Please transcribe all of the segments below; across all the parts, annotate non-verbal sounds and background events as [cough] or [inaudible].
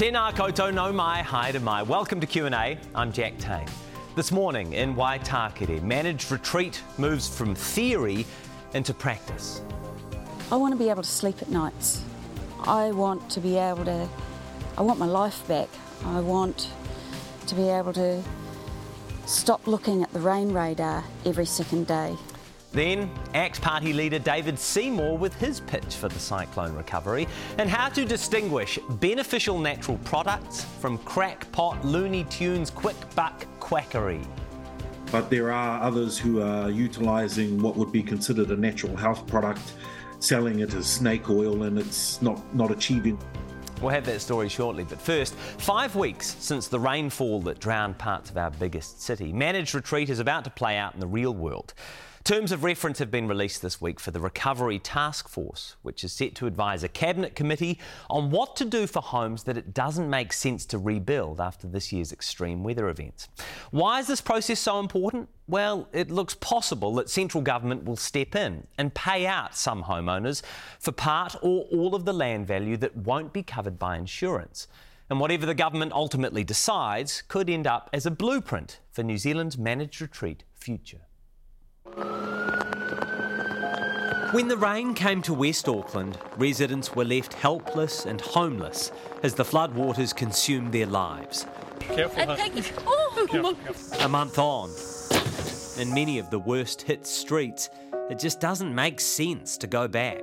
Tēnā koutou nau mai, haere mai. Welcome to Q&A. I'm Jack Tame. This morning in Waitakere, managed retreat moves from theory into practice. I want to be able to sleep at nights. I want to be able to, I want my life back. I want to be able to stop looking at the rain radar every second day. Then, ACT Party leader David Seymour with his pitch for the cyclone recovery and how to distinguish beneficial natural products from crackpot Looney Tunes quick buck quackery. But there are others who are utilising what would be considered a natural health product, selling it as snake oil, and it's not, not achieving We'll have that story shortly, but first, five weeks since the rainfall that drowned parts of our biggest city, managed retreat is about to play out in the real world. Terms of reference have been released this week for the Recovery Task Force, which is set to advise a Cabinet committee on what to do for homes that it doesn't make sense to rebuild after this year's extreme weather events. Why is this process so important? Well, it looks possible that central government will step in and pay out some homeowners for part or all of the land value that won't be covered by insurance. And whatever the government ultimately decides could end up as a blueprint for New Zealand's managed retreat future. When the rain came to West Auckland, residents were left helpless and homeless as the floodwaters consumed their lives. Careful, huh? Oh, Careful, careful. A month on, in many of the worst hit streets, it just doesn't make sense to go back.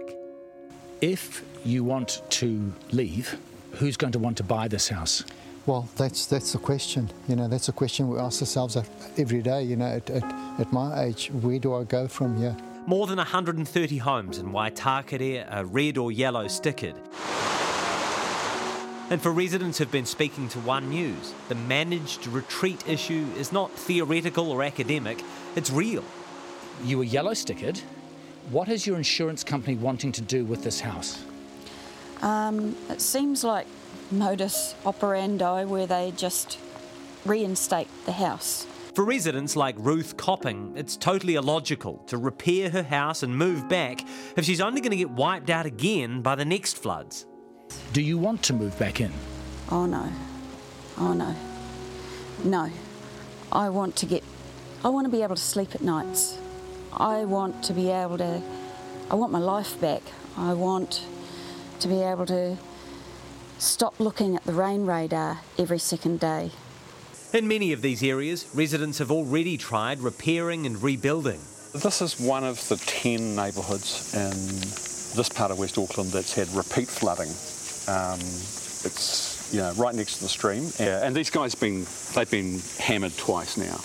If you want to leave, who's going to want to buy this house? Well, that's that's the question. You know, that's a question we ask ourselves every day. You know, at, at, at my age, where do I go from here? More than 130 homes in Waitakere are red or yellow stickered. And for residents who've been speaking to One News, the managed retreat issue is not theoretical or academic, it's real. You were yellow stickered. What is your insurance company wanting to do with this house? Um, it seems like modus operandi where they just reinstate the house. For residents like Ruth Copping, it's totally illogical to repair her house and move back if she's only going to get wiped out again by the next floods. Do you want to move back in? Oh no. Oh no. No. I want to get I want to be able to sleep at nights. I want to be able to I want my life back. I want to be able to stop looking at the rain radar every second day. In many of these areas, residents have already tried repairing and rebuilding. This is one of the 10 neighbourhoods in this part of West Auckland that's had repeat flooding. Um, it's you know right next to the stream, yeah, and these guys been they've been hammered twice now.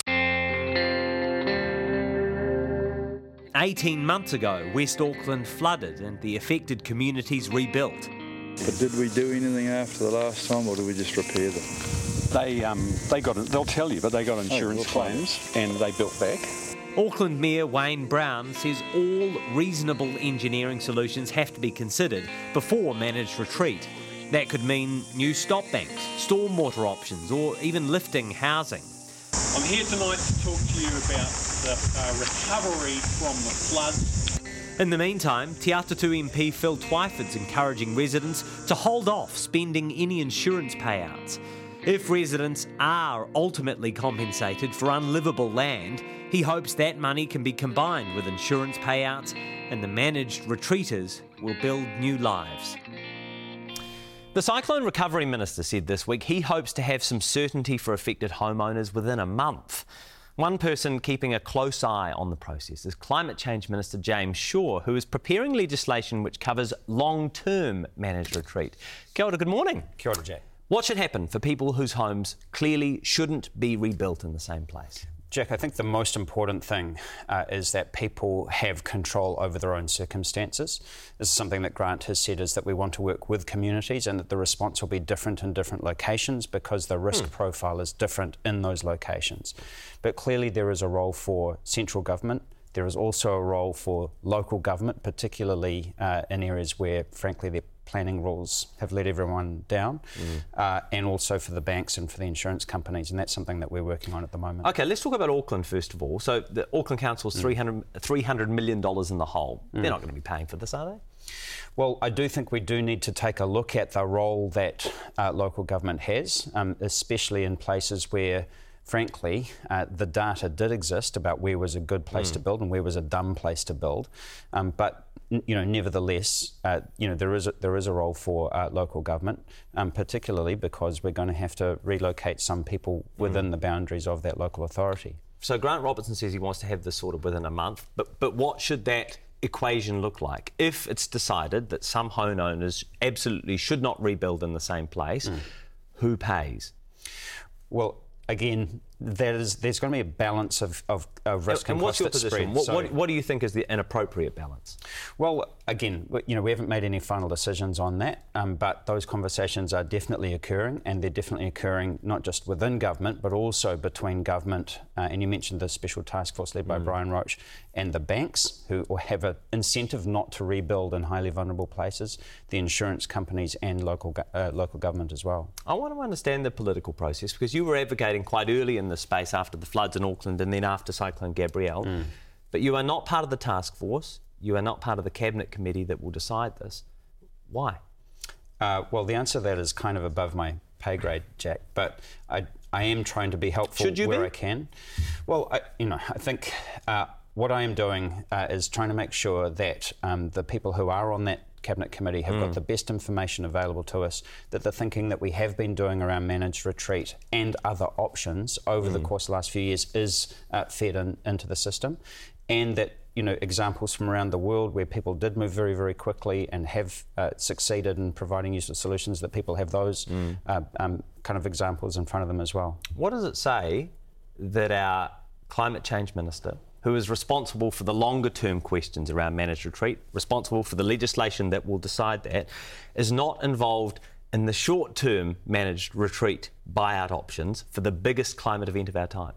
18 months ago, West Auckland flooded and the affected communities rebuilt. But did we do anything after the last time, or did we just repair them? They um, they got they'll tell you, but they got insurance we'll find claims and they built back. Auckland Mayor Wayne Brown says all reasonable engineering solutions have to be considered before managed retreat. That could mean new stop banks, stormwater options, or even lifting housing. I'm here tonight to talk to you about the uh, recovery from the floods. In the meantime, Te Atatu MP Phil Twyford's encouraging residents to hold off spending any insurance payouts. If residents are ultimately compensated for unlivable land, he hopes that money can be combined with insurance payouts and the managed retreaters will build new lives. The Cyclone Recovery Minister said this week he hopes to have some certainty for affected homeowners within a month. One person keeping a close eye on the process is Climate Change Minister James Shaw, who is preparing legislation which covers long term managed retreat. Kia ora, good morning. Kia ora, Jay. What should happen for people whose homes clearly shouldn't be rebuilt in the same place? Jack, I think the most important thing uh, is that people have control over their own circumstances. This is something that Grant has said is that we want to work with communities and that the response will be different in different locations because the risk profile is different in those locations. But clearly, there is a role for central government. There is also a role for local government, particularly uh, in areas where, frankly, there planning rules have let everyone down, mm. uh, and also for the banks and for the insurance companies, and that's something that we're working on at the moment. Okay, let's talk about Auckland first of all. So the Auckland Council is mm. 300, $300 million in the hole. Mm. They're not going to be paying for this, are they? Well, I do think we do need to take a look at the role that uh, local government has, um, especially in places where frankly, uh, the data did exist about where was a good place mm. to build and where was a dumb place to build. Um, but you know, nevertheless, uh, you know, there is a, there is a role for uh, local government, um, particularly because we're going to have to relocate some people within mm. the boundaries of that local authority. So Grant Robertson says he wants to have this sorted within a month, but but what should that equation look like if it's decided that some homeowners absolutely should not rebuild in the same place? Mm. Who pays? Well, again, there is, there's going to be a balance of, of, of risk and, and what's your position? What, what, what, do you think is the an appropriate balance? Well, again, you know, we haven't made any final decisions on that, um, but those conversations are definitely occurring, and they're definitely occurring not just within government, but also between government. Uh, and you mentioned the special task force led by mm. Brian Roche and the banks, who have an incentive not to rebuild in highly vulnerable places, the insurance companies, and local uh, local government as well. I want to understand the political process because you were advocating quite early in the space after the floods in Auckland and then after Cyclone Gabrielle. Mm. But you are not part of the task force. You are not part of the cabinet committee that will decide this. Why? Uh, well, the answer to that is kind of above my pay grade, Jack. But I, I am trying to be helpful where be? I can. Well, I, you know, I think uh, what I am doing uh, is trying to make sure that um, the people who are on that Cabinet Committee have mm. got the best information available to us, that the thinking that we have been doing around managed retreat and other options over mm. the course of the last few years is uh, fed in, into the system, and that you know examples from around the world where people did move very very quickly and have uh, succeeded in providing useful solutions that people have those mm. uh, um, kind of examples in front of them as well. What does it say that our climate change minister who is responsible for the longer term questions around managed retreat, responsible for the legislation that will decide that, is not involved in the short term managed retreat buyout options for the biggest climate event of our time?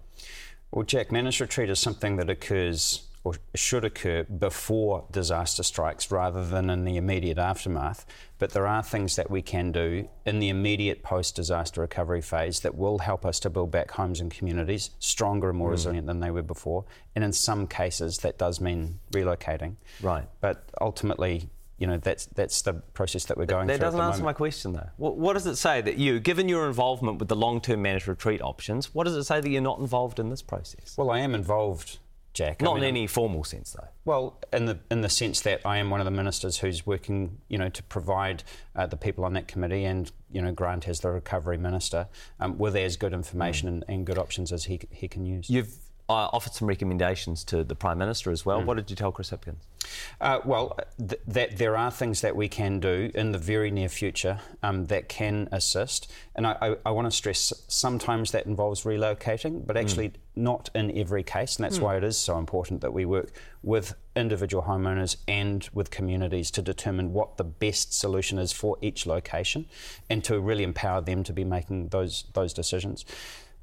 Well, Jack, managed retreat is something that occurs or should occur before disaster strikes rather than in the immediate aftermath. But there are things that we can do in the immediate post disaster recovery phase that will help us to build back homes and communities stronger and more mm. resilient than they were before. And in some cases, that does mean relocating. Right. But ultimately, you know that's that's the process that we're going that, that through. That doesn't answer moment. my question though. What, what, does it say that you, given your involvement with the long-term managed retreat options, what does it say that you're not involved in this process? Well, I am involved Jack. Not I mean, in any formal sense, though. Well, in the in the sense that I am one of the ministers who's working, you know, to provide uh, the people on that committee, and you know, Grant as the recovery minister, um, with as good information mm. and, and, good options as he he can use. You've uh, offered some recommendations to the Prime Minister as well. Mm. What did you tell Chris Hipkins? Uh, well, th- that there are things that we can do in the very near future um, that can assist. And I, I, I want to stress sometimes that involves relocating, but actually mm. not in every case. And that's mm. why it is so important that we work with individual homeowners and with communities to determine what the best solution is for each location and to really empower them to be making those, those decisions.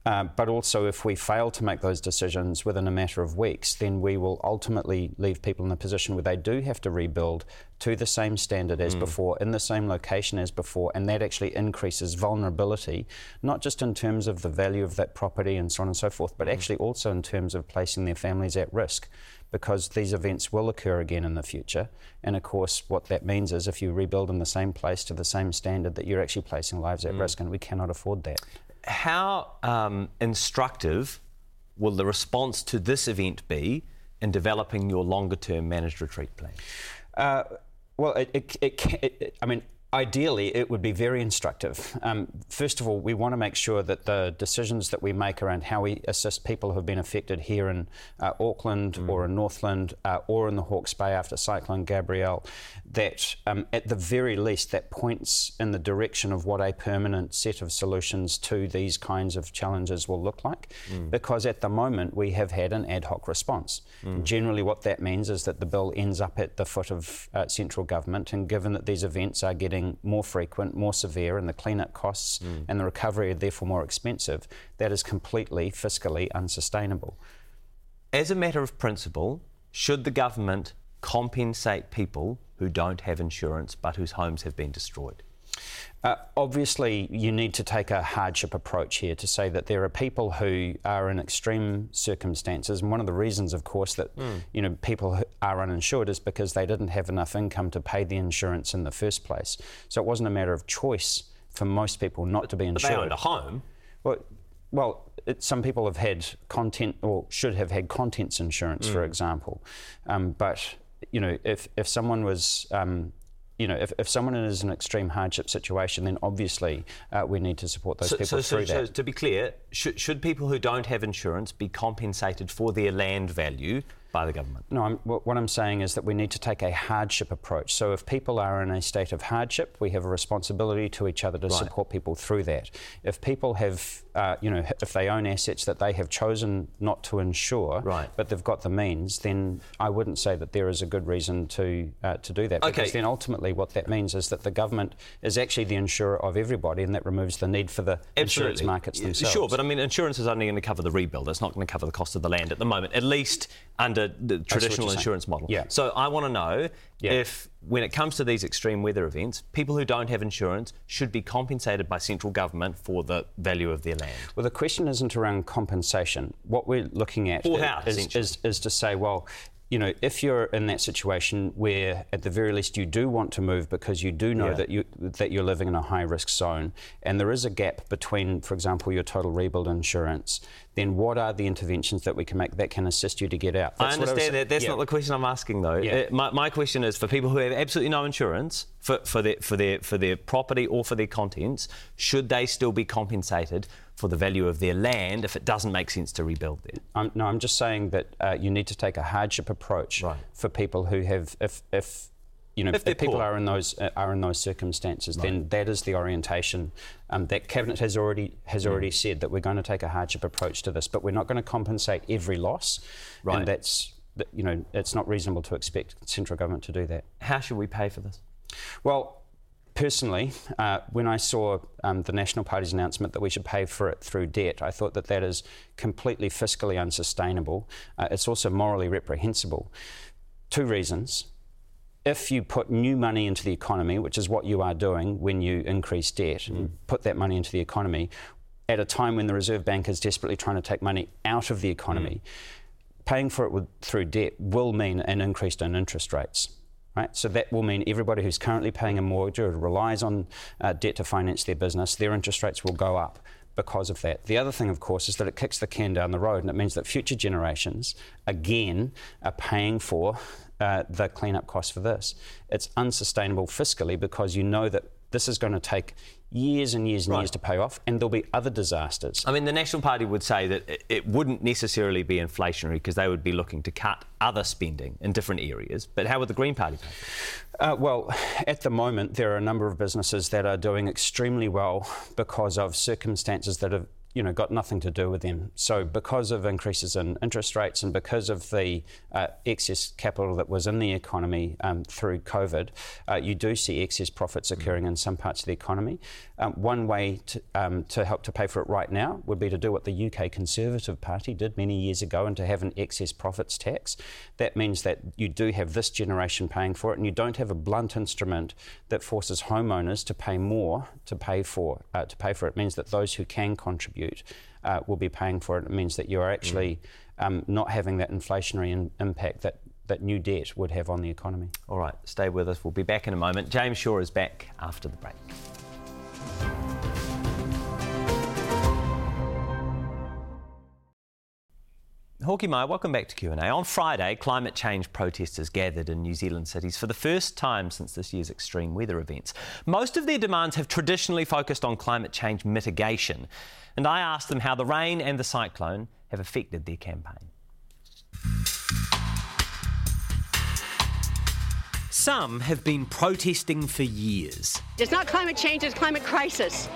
Uh, but also, if we fail to make those decisions within a matter of weeks, then we will ultimately leave people in a position where they do have to rebuild to the same standard as mm. before, in the same location as before, and that actually increases vulnerability, not just in terms of the value of that property and so on and so forth, but mm. actually also in terms of placing their families at risk. Because these events will occur again in the future. And of course, what that means is if you rebuild in the same place to the same standard, that you're actually placing lives at mm. risk, and we cannot afford that how um, instructive will the response to this event be in developing your longer term managed retreat plan? Uh, well, it, it, it, I mean, Ideally, it would be very instructive. Um, first of all, we want to make sure that the decisions that we make around how we assist people who have been affected here in uh, Auckland mm. or in Northland uh, or in the Hawke's Bay after Cyclone Gabrielle, that um, at the very least that points in the direction of what a permanent set of solutions to these kinds of challenges will look like. Mm. Because at the moment we have had an ad hoc response. Mm. Generally, what that means is that the bill ends up at the foot of uh, central government, and given that these events are getting more frequent, more severe, and the cleanup costs mm. and the recovery are therefore more expensive, that is completely fiscally unsustainable. As a matter of principle, should the government compensate people who don't have insurance but whose homes have been destroyed? Uh, obviously, you need to take a hardship approach here to say that there are people who are in extreme circumstances, and one of the reasons, of course, that mm. you know people are uninsured is because they didn't have enough income to pay the insurance in the first place. So it wasn't a matter of choice for most people not to be insured. But they owned a home. Well, well, it, some people have had content or should have had contents insurance, mm. for example. Um, but you know, if if someone was um, you know, if, if someone is in an extreme hardship situation, then obviously uh, we need to support those so, people so, through so, that. So, to be clear, should, should people who don't have insurance be compensated for their land value by the government. No, I'm, what I'm saying is that we need to take a hardship approach. So if people are in a state of hardship, we have a responsibility to each other to right. support people through that. If people have, uh, you know, if they own assets that they have chosen not to insure, right. but they've got the means, then I wouldn't say that there is a good reason to uh, to do that. Okay. Because then ultimately what that means is that the government is actually the insurer of everybody, and that removes the need for the Absolutely. insurance markets themselves. Sure, but I mean, insurance is only going to cover the rebuild. It's not going to cover the cost of the land at the moment, at least under the traditional insurance model. Yeah. So I want to know yeah. if, when it comes to these extreme weather events, people who don't have insurance should be compensated by central government for the value of their land. Well, the question isn't around compensation. What we're looking at is, is, is to say, well, you know, if you're in that situation where, at the very least, you do want to move because you do know yeah. that you that you're living in a high risk zone, and there is a gap between, for example, your total rebuild insurance, then what are the interventions that we can make that can assist you to get out? That's I understand I that. That's yeah. not the question I'm asking, though. Yeah. Uh, my, my question is for people who have absolutely no insurance for, for their for their for their property or for their contents, should they still be compensated for the value of their land if it doesn't make sense to rebuild there. No, I'm just saying that uh, you need to take a hardship approach right. for people who have, if, if you know, if, if people poor. are in those uh, are in those circumstances, right. then that is the orientation um, that cabinet has already has mm. already said that we're going to take a hardship approach to this, but we're not going to compensate every loss, right. and that's you know it's not reasonable to expect central government to do that. How should we pay for this? Well, personally, uh, when I saw um, the National Party's announcement that we should pay for it through debt, I thought that that is completely fiscally unsustainable. Uh, it's also morally reprehensible. Two reasons. If you put new money into the economy, which is what you are doing when you increase debt, mm. put that money into the economy at a time when the Reserve Bank is desperately trying to take money out of the economy, mm. paying for it with, through debt will mean an increase in interest rates. Right? So that will mean everybody who's currently paying a mortgage or relies on uh, debt to finance their business, their interest rates will go up because of that. The other thing, of course, is that it kicks the can down the road, and it means that future generations, again, are paying for uh, the cleanup costs for this. It's unsustainable fiscally because you know that this is going to take years and years and right. years to pay off, and there'll be other disasters. I mean, the National Party would say that it wouldn't necessarily be inflationary because they would be looking to cut other spending in different areas. But how would the Green Party pay? Uh, well, at the moment, there are a number of businesses that are doing extremely well because of circumstances that have you know, got nothing to do with them. So, because of increases in interest rates and because of the uh, excess capital that was in the economy um, through COVID, uh, you do see excess profits mm. occurring in some parts of the economy. Um, one way to, um, to, help to pay for it right now would be to do what the UK Conservative Party did many years ago and to have an excess profits tax. That means that you do have this generation paying for it, and you don't have a blunt instrument that forces homeowners to pay more to pay for uh, to pay for it. it. Means that those who can contribute contribute uh, will be paying for it. It means that you are actually mm. um, not having that inflationary in, impact that that new debt would have on the economy. All right, stay with us. We'll be back in a moment. James Shaw is back after the break. Hawkie Mai, welcome back to Q&A. On Friday, climate change protesters gathered in New Zealand cities for the first time since this year's extreme weather events. Most of their demands have traditionally focused on climate change mitigation, and I asked them how the rain and the cyclone have affected their campaign. Some have been protesting for years. It's not climate change, it's climate crisis.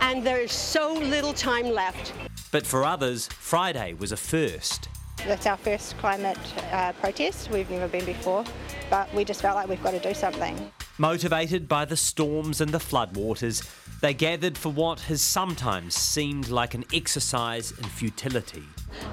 And there's so little time left. But for others, Friday was a first. That's our first climate uh, protest. We've never been before, but we just felt like we've got to do something. Motivated by the storms and the floodwaters, they gathered for what has sometimes seemed like an exercise in futility.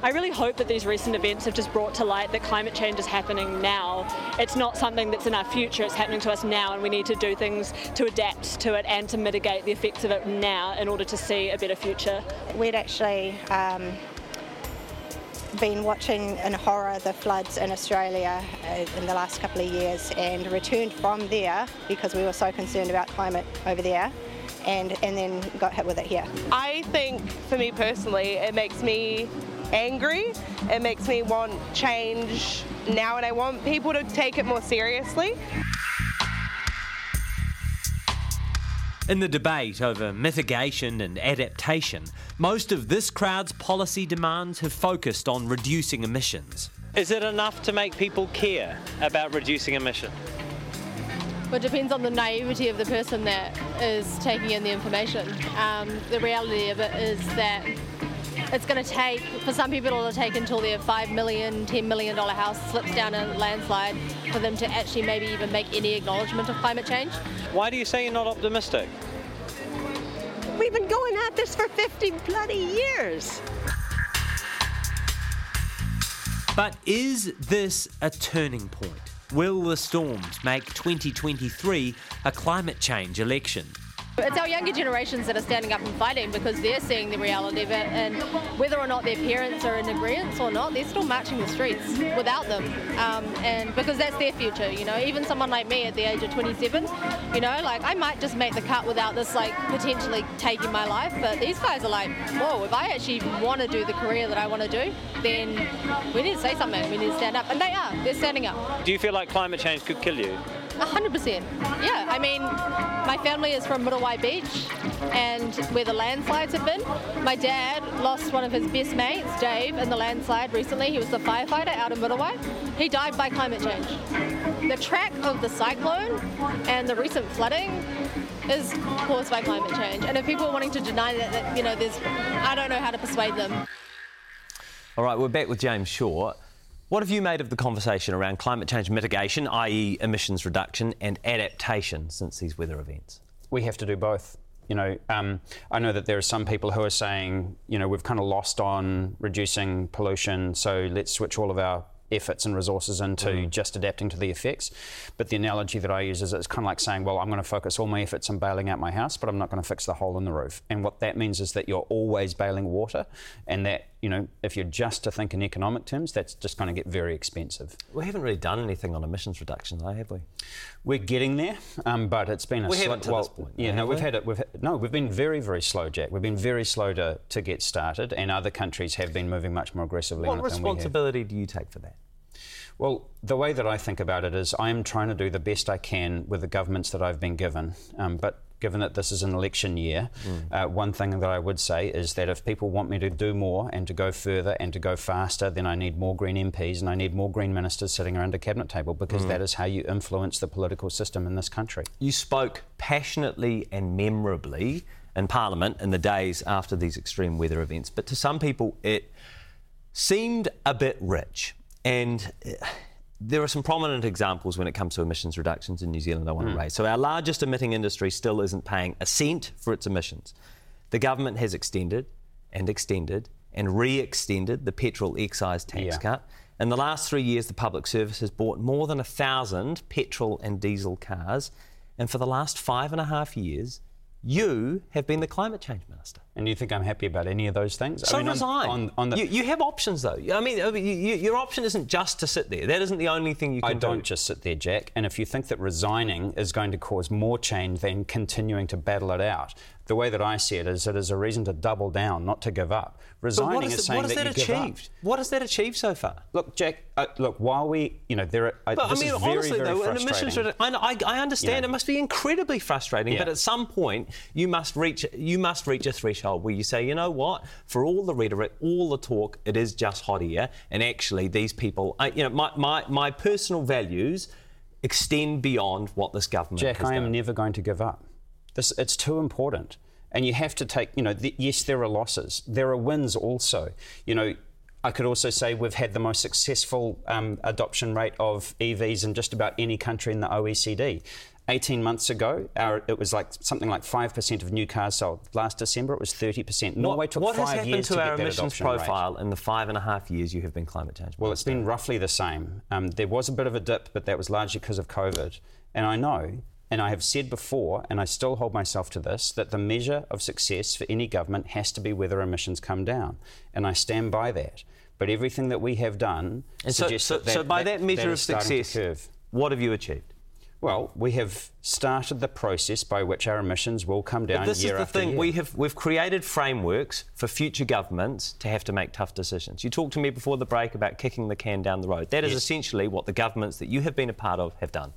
I really hope that these recent events have just brought to light that climate change is happening now. It's not something that's in our future, it's happening to us now, and we need to do things to adapt to it and to mitigate the effects of it now in order to see a better future. We'd actually um, been watching in horror the floods in Australia uh, in the last couple of years and returned from there because we were so concerned about climate over there and, and then got hit with it here. I think for me personally, it makes me angry. It makes me want change now and I want people to take it more seriously. In the debate over mitigation and adaptation, most of this crowd's policy demands have focused on reducing emissions. Is it enough to make people care about reducing emissions? Well, it depends on the naivety of the person that is taking in the information. Um, the reality of it is that it's going to take, for some people, it'll take until their $5 million, $10 million house slips down a landslide for them to actually maybe even make any acknowledgement of climate change. Why do you say you're not optimistic? We've been going at this for 50 bloody years. But is this a turning point? Will the storms make 2023 a climate change election? It's our younger generations that are standing up and fighting because they're seeing the reality of it, and whether or not their parents are in agreement or not, they're still marching the streets without them, um, and because that's their future. You know, even someone like me at the age of 27, you know, like I might just make the cut without this like potentially taking my life, but these guys are like, whoa, if I actually want to do the career that I want to do, then we need to say something. We need to stand up, and they are. They're standing up. Do you feel like climate change could kill you? Hundred percent. Yeah, I mean, my family is from Muriwai Beach, and where the landslides have been. My dad lost one of his best mates, Dave, in the landslide recently. He was the firefighter out of Muriwai. He died by climate change. The track of the cyclone and the recent flooding is caused by climate change. And if people are wanting to deny that, that you know, there's, I don't know how to persuade them. All right, we're back with James Shaw. What have you made of the conversation around climate change mitigation, i.e., emissions reduction, and adaptation since these weather events? We have to do both. You know, um, I know that there are some people who are saying, you know, we've kind of lost on reducing pollution, so let's switch all of our efforts and resources into mm. just adapting to the effects. But the analogy that I use is it's kind of like saying, well, I'm going to focus all my efforts on bailing out my house, but I'm not going to fix the hole in the roof. And what that means is that you're always bailing water, and that, you know, if you're just to think in economic terms, that's just going to get very expensive. We haven't really done anything on emissions reductions, though, have we? We're getting there, um, but it's been a we slow. haven't to well, this point. Yeah, no, we? we've had it. We've had, no, we've been very, very slow, Jack. We've been very slow to, to get started, and other countries have been moving much more aggressively what on it than we have. responsibility do you take for that? Well, the way that I think about it is I'm trying to do the best I can with the governments that I've been given. Um, but given that this is an election year, Mm. uh, one thing that I would say is that if people want me to do more and to go further and to go faster, then I need more Green MPs and I need more Green ministers sitting around a cabinet table because Mm. that is how you influence the political system in this country. You spoke passionately and memorably in Parliament in the days after these extreme weather events, but to some people it seemed a bit rich. And uh, there are some prominent examples when it comes to emissions reductions in New Zealand I want Mm. to raise. So, our largest emitting industry still isn't paying a cent for its emissions. The government has extended and extended and re extended the petrol excise tax Yeah. cut. In the last three years, the public service has bought more than a thousand petrol and diesel cars. And for the last five and a half years, you have been the climate change minister. And you think I'm happy about any of those things? So I mean, was on, I. On, on the, you, you have options, though. I mean, you, you, your option isn't just to sit there. That isn't the only thing you can do. I don't do. just sit there, Jack. And if you think that resigning is going to cause more change than continuing to battle it out, the way that I see it is it is a reason to double down, not to give up. Resigning is, is, saying what has that, that, you give up. achieved? What has that achieved so far? Look, Jack. Uh, look, while we, you know, there. Are, I- But this I mean, very, honestly, very though, an redu- I, I, I understand it must be incredibly frustrating, Yeah. but at some point you must reach you must reach a threshold where you say, you know what, for all the rhetoric, all the talk, it is just hot air, and actually these people, I, you know, my, my, my personal values extend beyond what this government Jack, I am never going to give up. This, it's too important. And you have to take, you know, th- yes, there are losses. There are wins also. You know, I could also say we've had the most successful um, adoption rate of EVs in just about any country in the OECD. 18 months ago, our, it was like something like 5% of new cars sold. Last December, it was 30%. Norway what, took what five has happened years to, to our get that emissions adoption rate. profile in the five and a half years you have been climate change? Well, it's been roughly the same. Um, there was a bit of a dip, but that was largely because of COVID. And I know, and I have said before, and I still hold myself to this, that the measure of success for any government has to be whether emissions come down. And I stand by that. But everything that we have done And so, suggests so, that, that so by that, measure of is starting to success, what have you achieved? Well, we have started the process by which our emissions will come down But this year is the thing. year. We have we've created frameworks for future governments to have to make tough decisions. You talked to me before the break about kicking the can down the road. That is Yes. essentially what the governments that you have been a part of have done.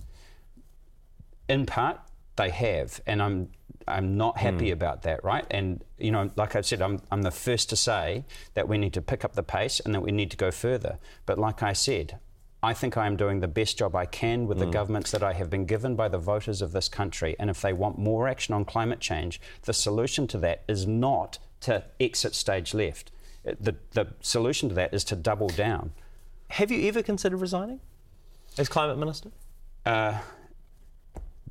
In part they have and i'm i'm not happy hmm. about that right and you know like i said I'm, I'm the first to say that we need to pick up the pace and that we need to go further but like i said I think I am doing the best job I can with the hmm. governments that I have been given by the voters of this country. And if they want more action on climate change, the solution to that is not to exit stage left. Uh, the, the solution to that is to double down. Have you ever considered resigning as climate minister? Uh,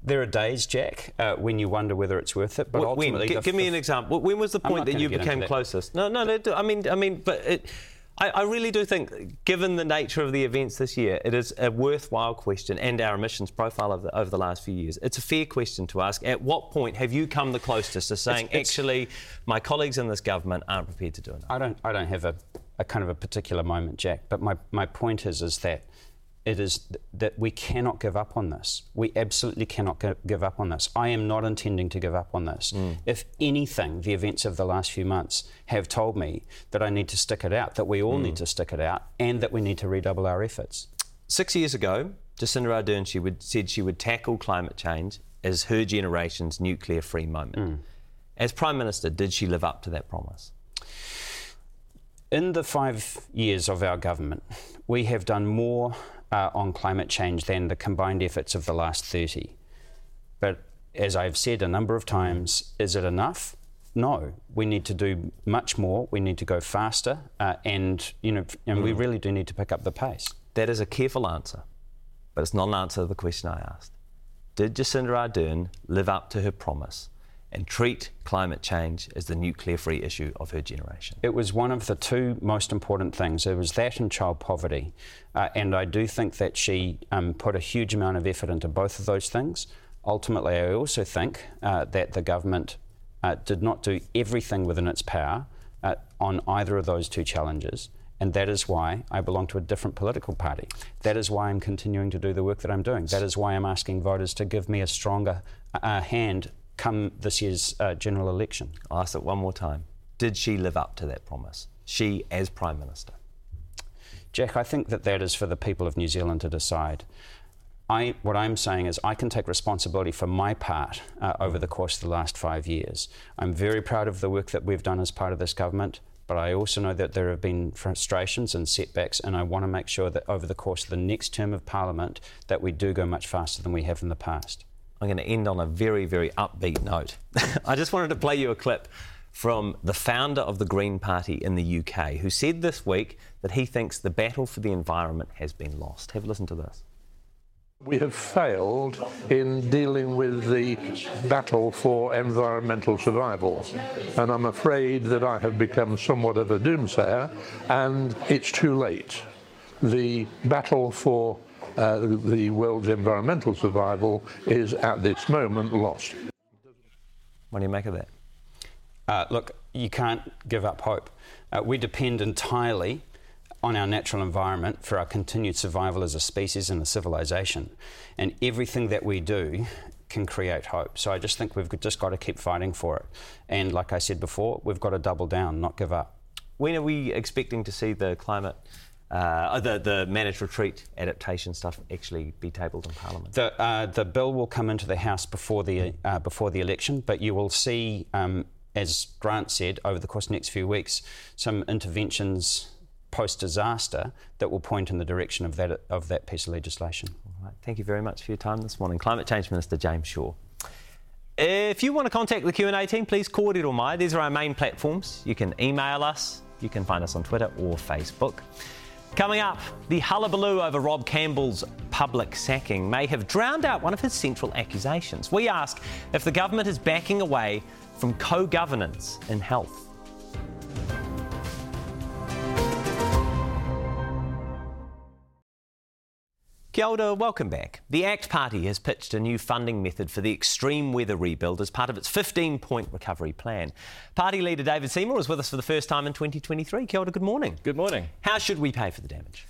there are days, Jack, uh, when you wonder whether it's worth it. But when? ultimately, the- give me an example. When was the point that you became closest? No, no, no. I mean, I mean, but it, I, I really do think, given the nature of the events this year, it is a worthwhile question, and our emissions profile of the, over the last few years. It's a fair question to ask. At what point have you come the closest to saying, it's- actually, my colleagues in this government aren't prepared to do enough? I don't. I don't have a, a kind of a particular moment, Jack. But my, my point is is that it is th- that we cannot give up on this. We absolutely cannot gi- give up on this. I am not intending to give up on this. Mm. If anything, the events of the last few months have told me that I need to stick it out. That we all need mm. to stick it out, and that we need to redouble our efforts. Six years ago, Jacinda Ardern she would, said she would tackle climate change as her generation's nuclear-free moment. Mm. As Prime Minister, did she live up to that promise? In the five years of our government, we have done more uh, on climate change than the combined efforts of the last 30. But as I've said a number of times, is it enough? No, we need to do much more. We need to go faster, uh, and you know, and we really do need to pick up the pace. That is a careful answer, but it's not an answer to the question I asked. Did Jacinda Ardern live up to her promise and treat climate change as the nuclear free issue of her generation? It was one of the two most important things. It was that and child poverty. Uh, and I do think that she um, put a huge amount of effort into both of those things. Ultimately, I also think uh, that the government uh, did not do everything within its power uh, on either of those two challenges. And that is why I belong to a different political party. That is why I'm continuing to do the work that I'm doing. That is why I'm asking voters to give me a stronger uh, hand come this year's uh, general election. I'll ask it one more time. Did she live up to that promise? She as Prime Minister? Jack, I think that that is for the people of New Zealand to decide. I, what I'm saying is, I can take responsibility for my part uh, over the course of the last five years. I'm very proud of the work that we've done as part of this government, but I also know that there have been frustrations and setbacks, and I want to make sure that over the course of the next term of Parliament, that we do go much faster than we have in the past. I'm going to end on a very, very upbeat note. [laughs] I just wanted to play you a clip from the founder of the Green Party in the UK, who said this week that he thinks the battle for the environment has been lost. Have a listen to this. We have failed in dealing with the battle for environmental survival. And I'm afraid that I have become somewhat of a doomsayer, and it's too late. The battle for uh, the world's environmental survival is at this moment lost. What do you make of that? Uh, look, you can't give up hope. Uh, we depend entirely on our natural environment for our continued survival as a species and a civilization. And everything that we do can create hope. So I just think we've just got to keep fighting for it. And like I said before, we've got to double down, not give up. When are we expecting to see the climate, uh, the, the managed retreat adaptation stuff actually be tabled in Parliament? The, uh, the bill will come into the House before the, uh, before the election, but you will see, um, as Grant said, over the course of the next few weeks, some interventions post disaster that will point in the direction of that, of that piece of legislation. All right, thank you very much for your time this morning. Climate Change Minister James Shaw. If you want to contact the Q&A team, please Kōrero Mai. These are our main platforms. You can email us, You can find us on Twitter or Facebook. Coming up, the hullabaloo over Rob Campbell's public sacking may have drowned out one of his central accusations. We ask if the government is backing away from co governance in health. Kia ora, welcome back. The ACT Party has pitched a new funding method for the extreme weather rebuild as part of its 15 point recovery plan. Party leader David Seymour is with us for the first time in 2023. Kia ora, good morning. Good morning. How should we pay for the damage?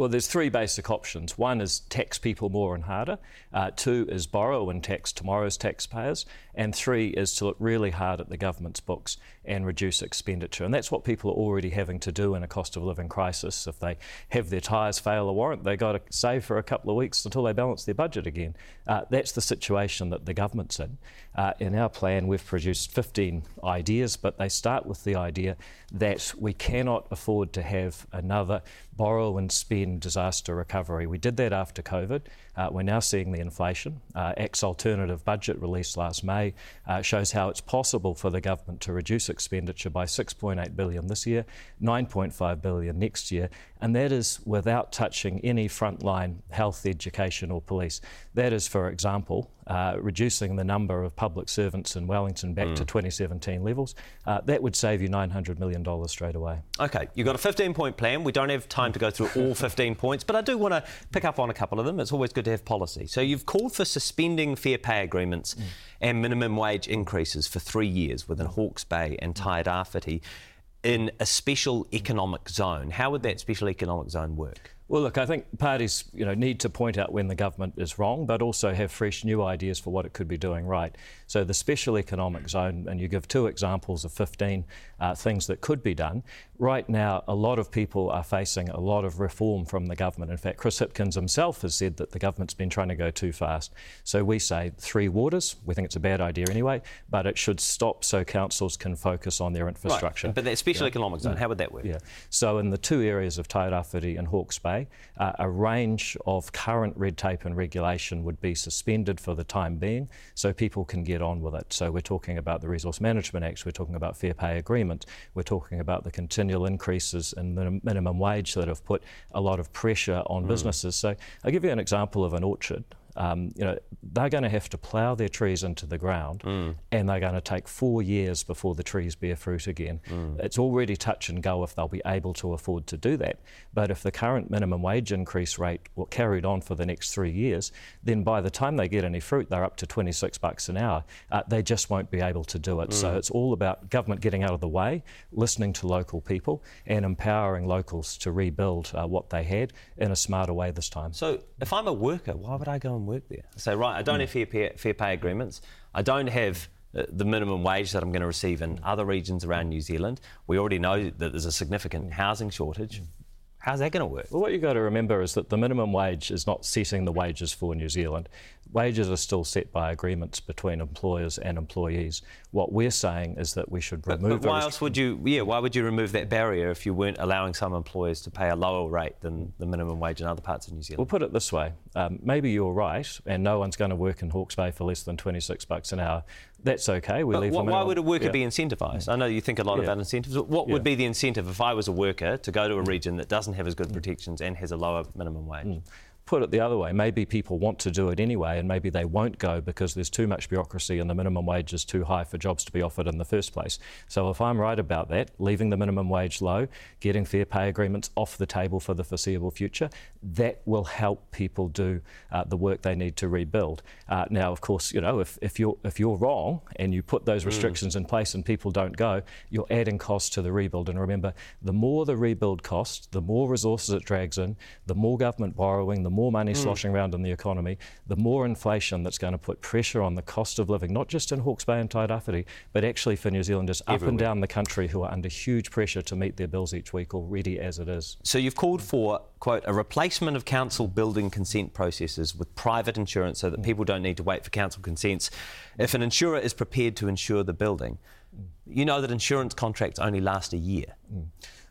Well, there's three basic options. One is tax people more and harder. Uh, two is borrow and tax tomorrow's taxpayers. And three is to look really hard at the government's books and reduce expenditure. And that's what people are already having to do in a cost of living crisis. If they have their tyres fail a warrant, they've got to save for a couple of weeks until they balance their budget again. Uh, that's the situation that the government's in. Uh, in our plan, we've produced 15 ideas, but they start with the idea that we cannot afford to have another borrow and spend disaster recovery. We did that after COVID. Uh, we're now seeing the inflation. Uh, ACT's alternative budget released last May uh, shows how it's possible for the government to reduce expenditure by 6.8 billion this year, 9.5 billion next year, and that is without touching any frontline health, education, or police. That is, for example, uh, reducing the number of public servants in Wellington back mm. to 2017 levels. Uh, that would save you $900 million straight away. Okay, you've got a 15 point plan. We don't have time to go through all [laughs] 15 points, but I do want to pick up on a couple of them. It's always good to have policy. So you've called for suspending fair pay agreements mm. and minimum wage increases for three years within Hawke's Bay and Tairawhiti in a special economic zone. How would that special economic zone work? Well, look, I think parties, you know, need to point out when the government is wrong, but also have fresh new ideas for what it could be doing right. So the special economic zone, and you give two examples of 15 uh, things that could be done. Right now, a lot of people are facing a lot of reform from the government. In fact, Chris Hipkins himself has said that the government's been trying to go too fast. So we say three waters. We think it's a bad idea anyway, but it should stop so councils can focus on their infrastructure. Right. But that special yeah. economic zone, how would that work? Yeah. So in the two areas of Tairawhiti and Hawke's Bay, uh, a range of current red tape and regulation would be suspended for the time being so people can get on with it. So we're talking about the Resource Management Acts, we're talking about fair pay agreement, we're talking about the continual increases in the minimum wage that have put a lot of pressure on mm. businesses. So I'll give you an example of an orchard um, you know, they're going to have to plough their trees into the ground mm. and they're going to take four years before the trees bear fruit again. Mm. It's already touch and go if they'll be able to afford to do that. But if the current minimum wage increase rate were carried on for the next three years, then by the time they get any fruit, they're up to 26 bucks an hour. Uh, they just won't be able to do it. Mm. So it's all about government getting out of the way, listening to local people, and empowering locals to rebuild uh, what they had in a smarter way this time. So if I'm a worker, why would I go and work there. Say, right, I don't mm. have fair pay, fair pay agreements. I don't have uh, the minimum wage that I'm going to receive in other regions around New Zealand. We already know that there's a significant housing shortage. How's that going to work? Well, what you've got to remember is that the minimum wage is not setting the wages for New Zealand. Wages are still set by agreements between employers and employees. What we're saying is that we should remove. But, but why else would you? Yeah, why would you remove that barrier if you weren't allowing some employers to pay a lower rate than the minimum wage in other parts of New Zealand? We'll put it this way: um, maybe you're right, and no one's going to work in Hawke's Bay for less than 26 bucks an hour. That's okay. We but leave. What, why would a worker yeah. be incentivised? I know you think a lot yeah. about incentives. What yeah. would be the incentive if I was a worker to go to a region that doesn't have as good protections and has a lower minimum wage? Mm put it the other way, maybe people want to do it anyway and maybe they won't go because there's too much bureaucracy and the minimum wage is too high for jobs to be offered in the first place. So if I'm right about that, leaving the minimum wage low, getting fair pay agreements off the table for the foreseeable future, that will help people do uh, the work they need to rebuild. Uh, now, of course, you know, if, if, you're, if you're wrong and you put those mm. restrictions mm. in place and people don't go, you're adding costs to the rebuild. And remember, the more the rebuild costs, the more resources it drags in, the more government borrowing, the more more money mm. sloshing around in the economy, the more inflation that's going to put pressure on the cost of living, not just in Hawke's Bay and Tairawhiti, but actually for New Zealanders Everywhere. up and down the country who are under huge pressure to meet their bills each week already as it is. So you've called for, quote, a replacement of council building consent processes with private insurance so that people don't need to wait for council consents if an insurer is prepared to insure the building. Mm. You know that insurance contracts only last a year. Mm.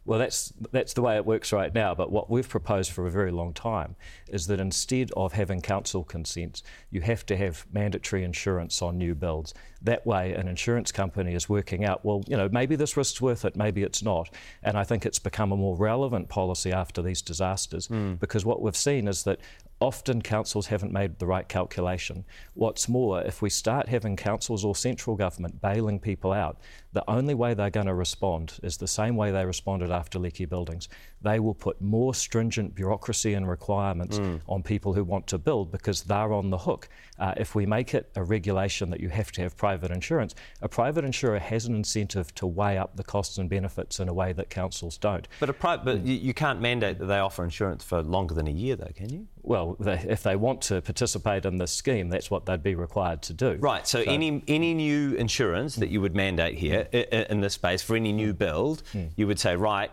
Well, that's that's the way it works right now. But what we've proposed for a very long time is that instead of having council consents, you have to have mandatory insurance on new builds. That way, an insurance company is working out, well, you know, maybe this risk's worth it, maybe it's not. And I think it's become a more relevant policy after these disasters mm. because what we've seen is that often councils haven't made the right calculation. What's more, if we start having councils or central government bailing people out, the only way they're going to respond is the same way they responded after leaky buildings. They will put more stringent bureaucracy and requirements mm. on people who want to build because they're on the hook. Uh, if we make it a regulation that you have to have private insurance, a private insurer has an incentive to weigh up the costs and benefits in a way that councils don't. But, a pri- but mm. you can't mandate that they offer insurance for longer than a year, though, can you? Well, they, if they want to participate in this scheme, that's what they'd be required to do. Right. So, so any any new insurance that you would mandate here in this space for any new build, mm. you would say, right,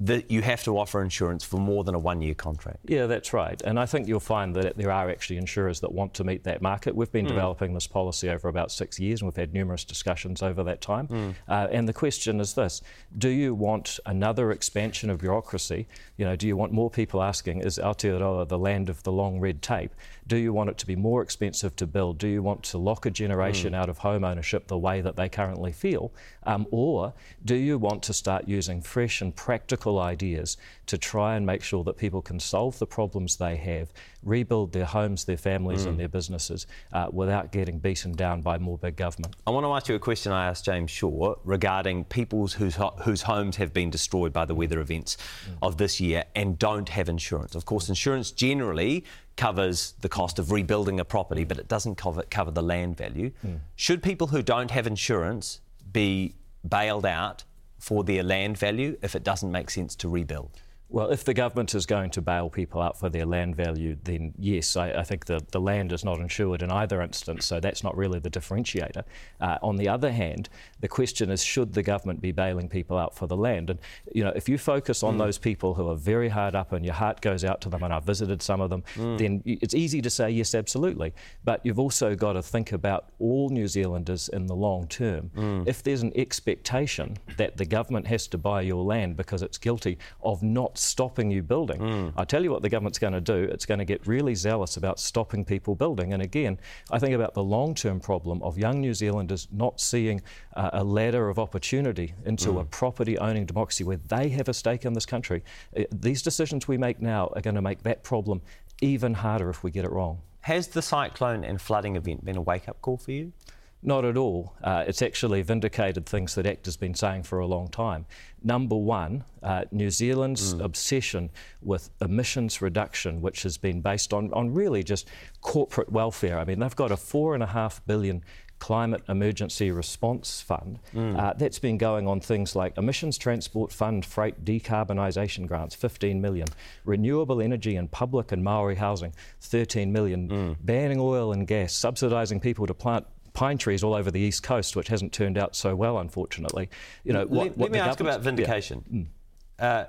that you have to offer insurance for more than a one year contract. Yeah, that's right. And I think you'll find that there are actually insurers that want to meet that market. We've been mm. developing this policy over about six years and we've had numerous discussions over that time. Mm. Uh, and the question is this do you want another expansion of bureaucracy? You know, do you want more people asking, is Aotearoa the land of the long red tape? Do you want it to be more expensive to build? Do you want to lock a generation mm. out of home ownership the way that they currently feel? Um, or do you want to start using fresh and practical ideas to try and make sure that people can solve the problems they have, rebuild their homes, their families, mm. and their businesses uh, without getting beaten down by more big government? I want to ask you a question I asked James Shaw regarding people whose, whose homes have been destroyed by the weather events mm. of this year and don't have insurance. Of course, insurance generally covers the cost of rebuilding a property, but it doesn't cover, cover the land value. Mm. Should people who don't have insurance be bailed out for their land value if it doesn't make sense to rebuild? Well, if the government is going to bail people out for their land value, then yes, I, I think the, the land is not insured in either instance, so that's not really the differentiator. Uh, on the other hand, the question is should the government be bailing people out for the land? And, you know, if you focus on mm. those people who are very hard up and your heart goes out to them, and I've visited some of them, mm. then it's easy to say yes, absolutely. But you've also got to think about all New Zealanders in the long term. Mm. If there's an expectation that the government has to buy your land because it's guilty of not stopping you building. Mm. I tell you what the government's going to do, it's going to get really zealous about stopping people building. And again, I think about the long term problem of young New Zealanders not seeing uh, a ladder of opportunity into mm. a property owning democracy where they have a stake in this country. Uh, these decisions we make now are going to make that problem even harder if we get it wrong. Has the cyclone and flooding event been a wake up call for you? Not at all. Uh, it's actually vindicated things that ACT has been saying for a long time. Number one, uh, New Zealand's mm. obsession with emissions reduction, which has been based on, on really just corporate welfare. I mean, they've got a four and a half billion climate emergency response fund mm. uh, that's been going on things like emissions transport fund freight decarbonisation grants 15 million renewable energy and public and maori housing 13 million mm. banning oil and gas subsidising people to plant pine trees all over the east coast, which hasn't turned out so well, unfortunately. You know, what, let, what let me ask about vindication. Yeah. Mm. Uh,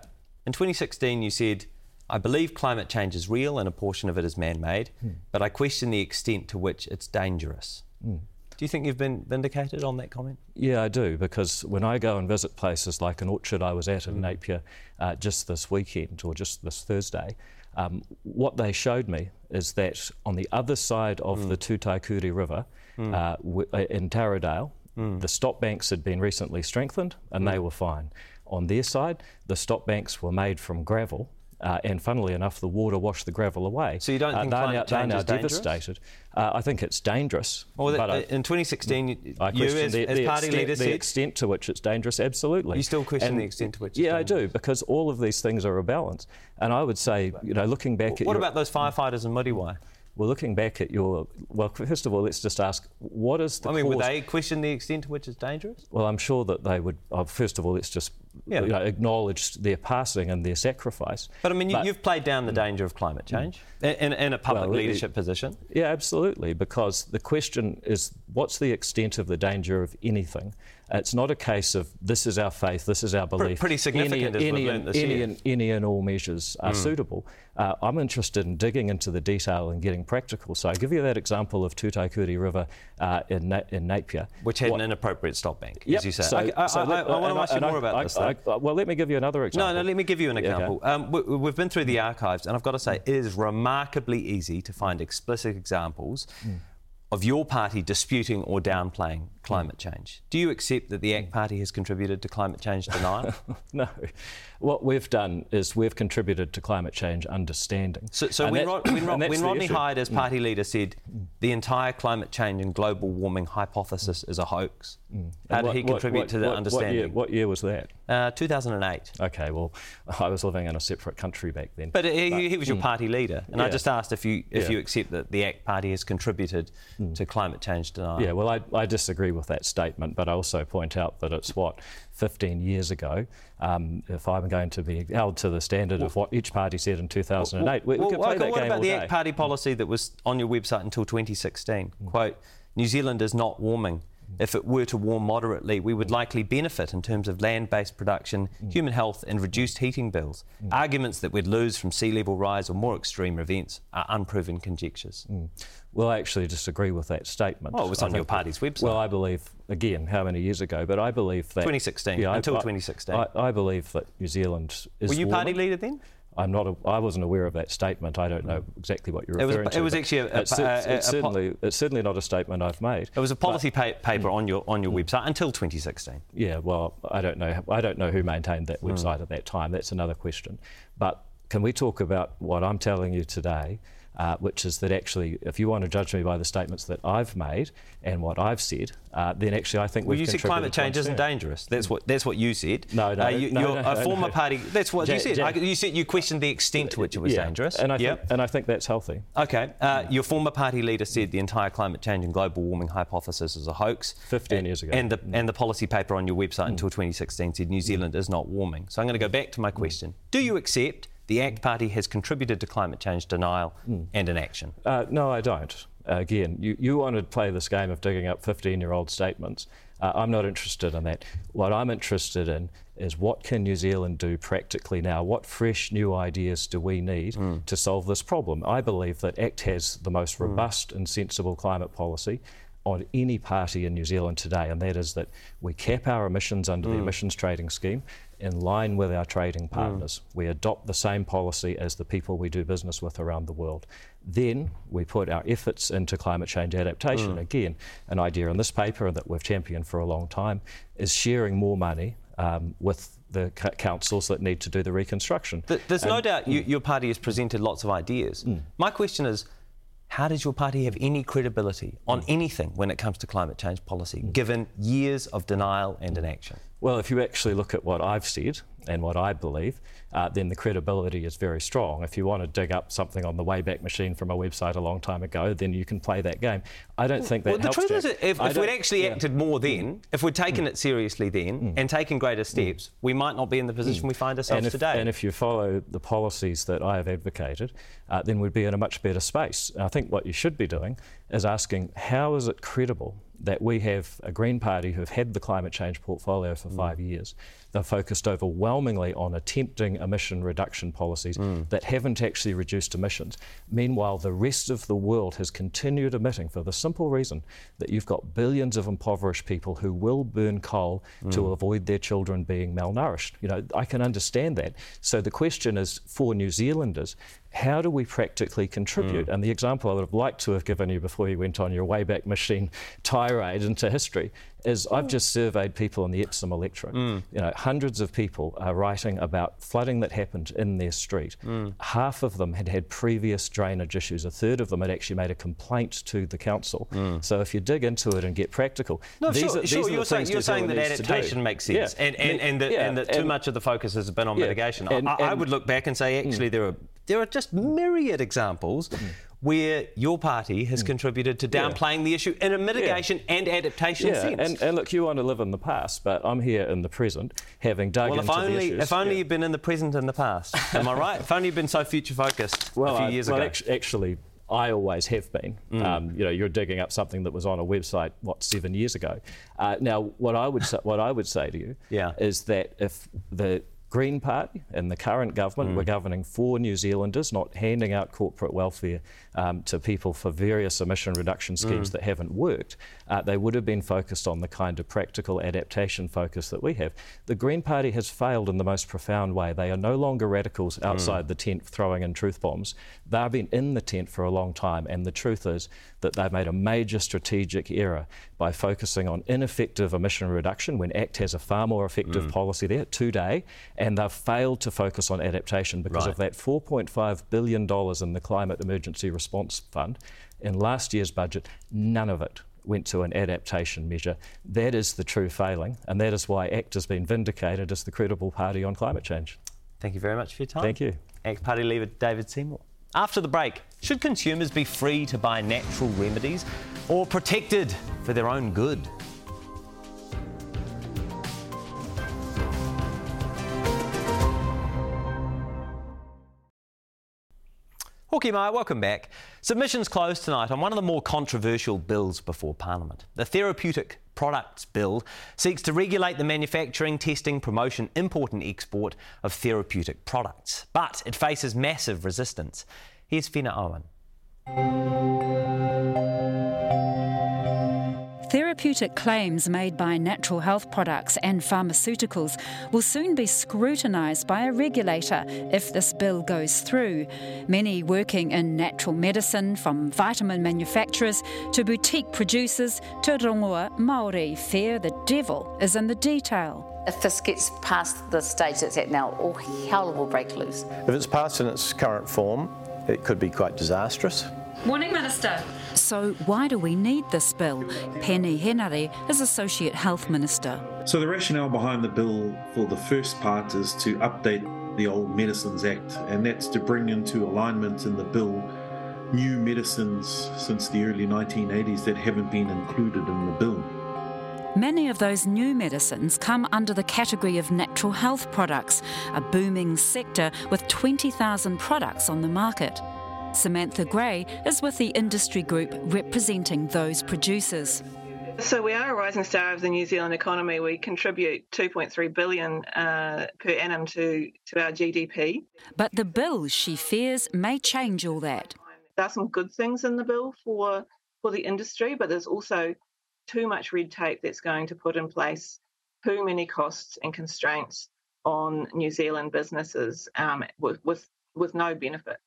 in 2016, you said, "I believe climate change is real and a portion of it is man-made, mm. but I question the extent to which it's dangerous." Mm. Do you think you've been vindicated on that comment? Yeah, I do, because when I go and visit places like an orchard I was at in mm. Napier uh, just this weekend or just this Thursday, um, what they showed me is that on the other side of mm. the Tutaikuri River, mm. uh, w- uh, in Taradale, mm. the stop banks had been recently strengthened and they were fine. On their side, the stop banks were made from gravel uh, and funnily enough, the water washed the gravel away. So you don't uh, think uh, climate change is devastated. Uh, I think it's dangerous. Well, in 2016, I you as, the, as the party extent, leader the extent to which it's dangerous. Absolutely. You still question and, the extent to which? Yeah, I do because all of these things are a balance. And I would say, you know, looking back well, at what your, about those firefighters in muddy Muriwai? Well, looking back at your well, first of all, let's just ask what is the. I mean, cause? would they question the extent to which it's dangerous? Well, I'm sure that they would. Uh, first of all, let's just yeah. you know, acknowledge their passing and their sacrifice. But I mean, but, you've played down the danger of climate change mm. in, in, a public well, leadership it, position. Yeah, absolutely. Because the question is, what's the extent of the danger of anything? It's not a case of this is our faith, this is our belief. Pretty significant, any, any, and, any, and, any and all measures are mm. suitable. Uh, I'm interested in digging into the detail and getting practical. So I give you that example of Tutaikuri River uh, in, Na- in Napier. Which had what, an inappropriate stop bank, yep. as you say. So, I, I, so I, I want to ask you more about this. I, well, let me give you another example. No, no, let me give you an example. Okay. Um, we, we've been through the archives, and I've got to say, it is remarkably easy to find explicit examples Mm. of your party disputing or downplaying climate change. Do you accept that the ACT Party has contributed to climate change denial? [laughs] no. What we've done is we've contributed to climate change understanding. So, so when, that- Rod, when, Rod, when Rodney issue. Hide, as Mm. party leader, said the entire climate change and global warming hypothesis is a hoax, how Mm. Did what- he contribute what- to the what- understanding? What year, what year was that? Uh, 2008. Okay, well, [laughs] I was living in a separate country back then. But he, he was your mm. party leader, and I just asked if you if Yeah. you accept that the ACT Party has contributed to climate change denial. Yeah, well, I, I disagree with that statement, but I also point out that it's what 15 years ago. Um, if I'm going to be held to the standard of what each party said in 2008, we, we Well, could play that what game about all the day. ACT Party policy that was on your website until 2016? Quote, New Zealand is not warming. Mm-hmm. If it were to warm moderately, we would likely benefit in terms of land based production, mm. human health, and reduced heating bills. Mm. Arguments that we'd lose from sea level rise or more extreme events are unproven conjectures. Mm. Well, I actually disagree with that statement. Oh, it was on your party's website. Well, I believe, again, how many years ago, but I believe that. 2016, I- until I- 2016. I, I believe that New Zealand is. Were you party leader then? I'm not. A, I wasn't aware of that statement. I don't know exactly what you're It was- referring to. it was actually a- a- it's, it's certainly it's certainly not a statement I've made. It was a policy pa- paper Mm. on your on your website until 2016. Yeah, well, I don't know. I don't know who maintained that Hmm. website at that time. That's another question. But can we talk about what I'm telling you today, uh, which is that actually, if you want to judge me by the statements that I've made and what I've said, uh, then actually I think Well, we've you said climate change isn't dangerous. That's what that's what you said. No, no, Uh, you, no, you're no, a no, former no. party. That's what you said. I, you said you questioned the extent to which it was Yeah, dangerous. and I Yep. think, and I think that's healthy. Okay. Uh, your former party leader said the entire climate change and global warming hypothesis is a hoax. 15 years ago. Mm. And the, and the policy paper on your website until 2016 said New Zealand is not warming. So I'm going to go back to my question. Do you accept the ACT Party has contributed to climate change denial Mm. and inaction? Uh, no, I don't. Uh, again, you, you want to play this game of digging up 15 year old statements. Uh, I'm not interested in that. What I'm interested in is what can New Zealand do practically now? What fresh new ideas do we need to solve this problem? I believe that ACT has the most robust and sensible climate policy on any party in New Zealand today, and that is that we cap our emissions under the Mm. emissions trading scheme in line with our trading partners. We adopt the same policy as the people we do business with around the world. Then we put our efforts into climate change adaptation. Mm. Again, an idea in this paper that we've championed for a long time is sharing more money um, with the c- councils that need to do the reconstruction. Th- There's no And- doubt you, your party has presented lots of ideas. My question is, how does your party have any credibility on hmm. anything when it comes to climate change policy, hmm. given years of denial and inaction? Well, if you actually look at what I've said and what I believe, uh, then the credibility is very strong. If you want to dig up something on the Wayback Machine from a website a long time ago, then you can play that game. I don't think that well, the truth Jack. is, if, if we'd actually yeah. acted more then, if we'd taken mm. it seriously then, mm. and taken greater mm. steps, we might not be in the position we find ourselves and if, today. And if you follow the policies that I have advocated, uh, then we'd be in a much better space. And I think what you should be doing is asking how is it credible that we have a Green Party who've had the climate change portfolio for five years. They're focused overwhelmingly on attempting emission reduction policies that haven't actually reduced emissions. Meanwhile, the rest of the world has continued emitting for the simple reason that you've got billions of impoverished people who will burn coal to Mm. avoid their children being malnourished. You know, I can understand that. So the question is for New Zealanders, how do we practically contribute? Mm. And the example I would have liked to have given you before you went on your Wayback Machine [laughs] tirade into history is I've just surveyed people in the Epsom electorate. Mm. You know, hundreds of people are writing about flooding that happened in their street. Mm. Half of them had had previous drainage issues. A third of them had actually made a complaint to the council. So if you dig into it and get practical, Mm. no, these sure, are, these sure. are You're saying, you're saying that needs to adaptation makes sense, Yeah. and, and, and, that, Yeah, and that too and- much of the focus has been on Yeah, mitigation. and- I, I and- would look back and say, actually, there are there are just myriad examples. Where your party has contributed to Yeah. downplaying the issue in a mitigation and adaptation Yeah, sense. and, and look, you want to live in the past, but I'm here in the present, having dug well, if into only the issues. if only Yeah. you've been in the present and the past. Am I right? [laughs] if only you've been so future focused well, a few I- years well, ago. act- actually, I always have been. Mm. Um, you know, you're digging up something that was on a website what seven years ago. Uh, now, what I would say, what I would say to you Yeah. is that if the Green Party and the current government mm. were governing for New Zealanders, not handing out corporate welfare um, to people for various emission reduction schemes mm. that haven't worked, uh, they would have been focused on the kind of practical adaptation focus that we have. The Green Party has failed in the most profound way. They are no longer radicals mm. outside mm. the tent throwing in truth bombs. They've been in the tent for a long time, and the truth is that they've made a major strategic error by focusing on ineffective emission reduction when ACT has a far more effective mm. policy there today, and they've failed to focus on adaptation because right. of that $4.5 billion in the Climate Emergency Response Fund. In last year's budget, none of it went to an adaptation measure. That is the true failing, and that is why ACT has been vindicated as the credible party on climate change. Thank you very much for your time. Thank you. ACT Party leader David Seymour. After the break, should consumers be free to buy natural remedies or protected for their own good? Hoki Mai, welcome back. Submissions closed tonight on one of the more controversial bills before Parliament. The Therapeutic Products Bill seeks to regulate the manufacturing, testing, promotion, import, and export of therapeutic products. But it faces massive resistance. Here's Fina Owen. Therapeutic claims made by natural health products and pharmaceuticals will soon be scrutinised by a regulator if this bill goes through. Many working in natural medicine, from vitamin manufacturers to boutique producers to rongoa Māori, fear the devil is in the detail. If this gets past the stage it's at now, all hell will break loose. If it's passed in its current form, it could be quite disastrous. Morning, Minister. So, why do we need this bill? Peeni Henare is Associate Health Minister. So, the rationale behind the bill for the first part is to update the Old Medicines Act, and that's to bring into alignment in the bill new medicines since the early 1980s that haven't been included in the bill. Many of those new medicines come under the category of natural health products, a booming sector with 20,000 products on the market. Samantha Gray is with the industry group representing those producers. So we are a rising star of the New Zealand economy. We contribute 2.3 billion uh, per annum to, to our GDP. But the bill, she fears, may change all that. There are some good things in the bill for for the industry, but there's also too much red tape that's going to put in place too many costs and constraints on New Zealand businesses um, with, with with no benefit.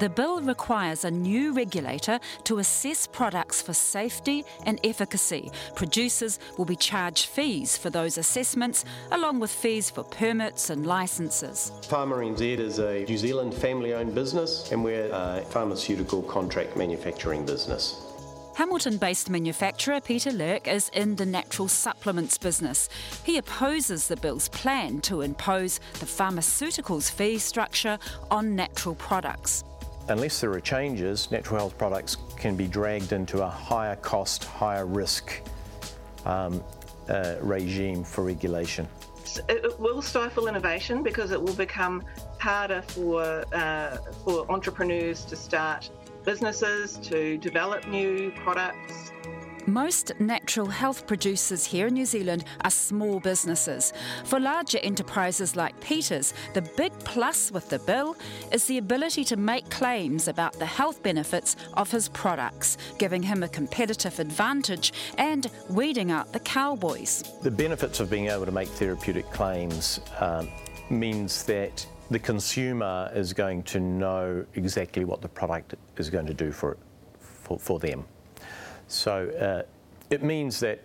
The bill requires a new regulator to assess products for safety and efficacy. Producers will be charged fees for those assessments, along with fees for permits and licences. Pharma NZ is a New Zealand family owned business, and we're a pharmaceutical contract manufacturing business. Hamilton based manufacturer Peter Lurk is in the natural supplements business. He opposes the bill's plan to impose the pharmaceuticals fee structure on natural products. Unless there are changes, natural health products can be dragged into a higher cost, higher risk um, uh, regime for regulation. It will stifle innovation because it will become harder for, uh, for entrepreneurs to start businesses to develop new products. Most natural health producers here in New Zealand are small businesses. For larger enterprises like Peter's, the big plus with the bill is the ability to make claims about the health benefits of his products, giving him a competitive advantage and weeding out the cowboys. The benefits of being able to make therapeutic claims um, means that the consumer is going to know exactly what the product is going to do for, for, for them. So uh, it means that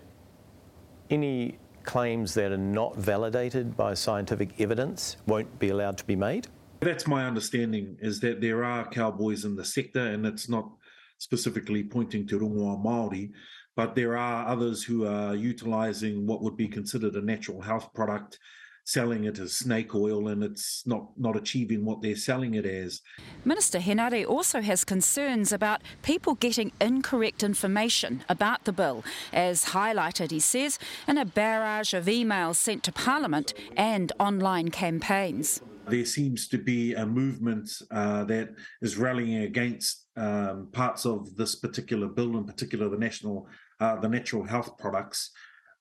any claims that are not validated by scientific evidence won't be allowed to be made. That's my understanding is that there are cowboys in the sector and it's not specifically pointing to Rongoa Māori, but there are others who are utilising what would be considered a natural health product selling it as snake oil and it's not, not achieving what they're selling it as. Minister Henare also has concerns about people getting incorrect information about the bill, as highlighted, he says, in a barrage of emails sent to Parliament and online campaigns. There seems to be a movement uh, that is rallying against um, parts of this particular bill, in particular the national, uh, the natural health products.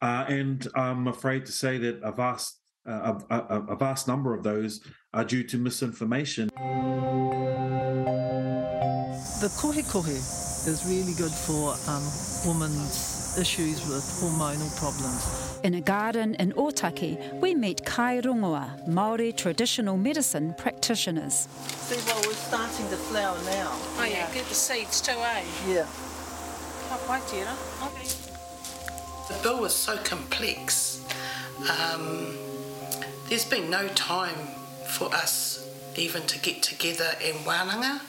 Uh, and I'm afraid to say that a vast a, a, a vast number of those are due to misinformation. The kohekohe is really good for um, women's issues with hormonal problems. In a garden in Otaki, we meet Kai Rongoa, Māori traditional medicine practitioners. See, well, we're starting to flower now. Oh, yeah, get the seeds too, eh? Yeah. Okay. The bill was so complex. Um, there's been no time for us even to get together in wānanga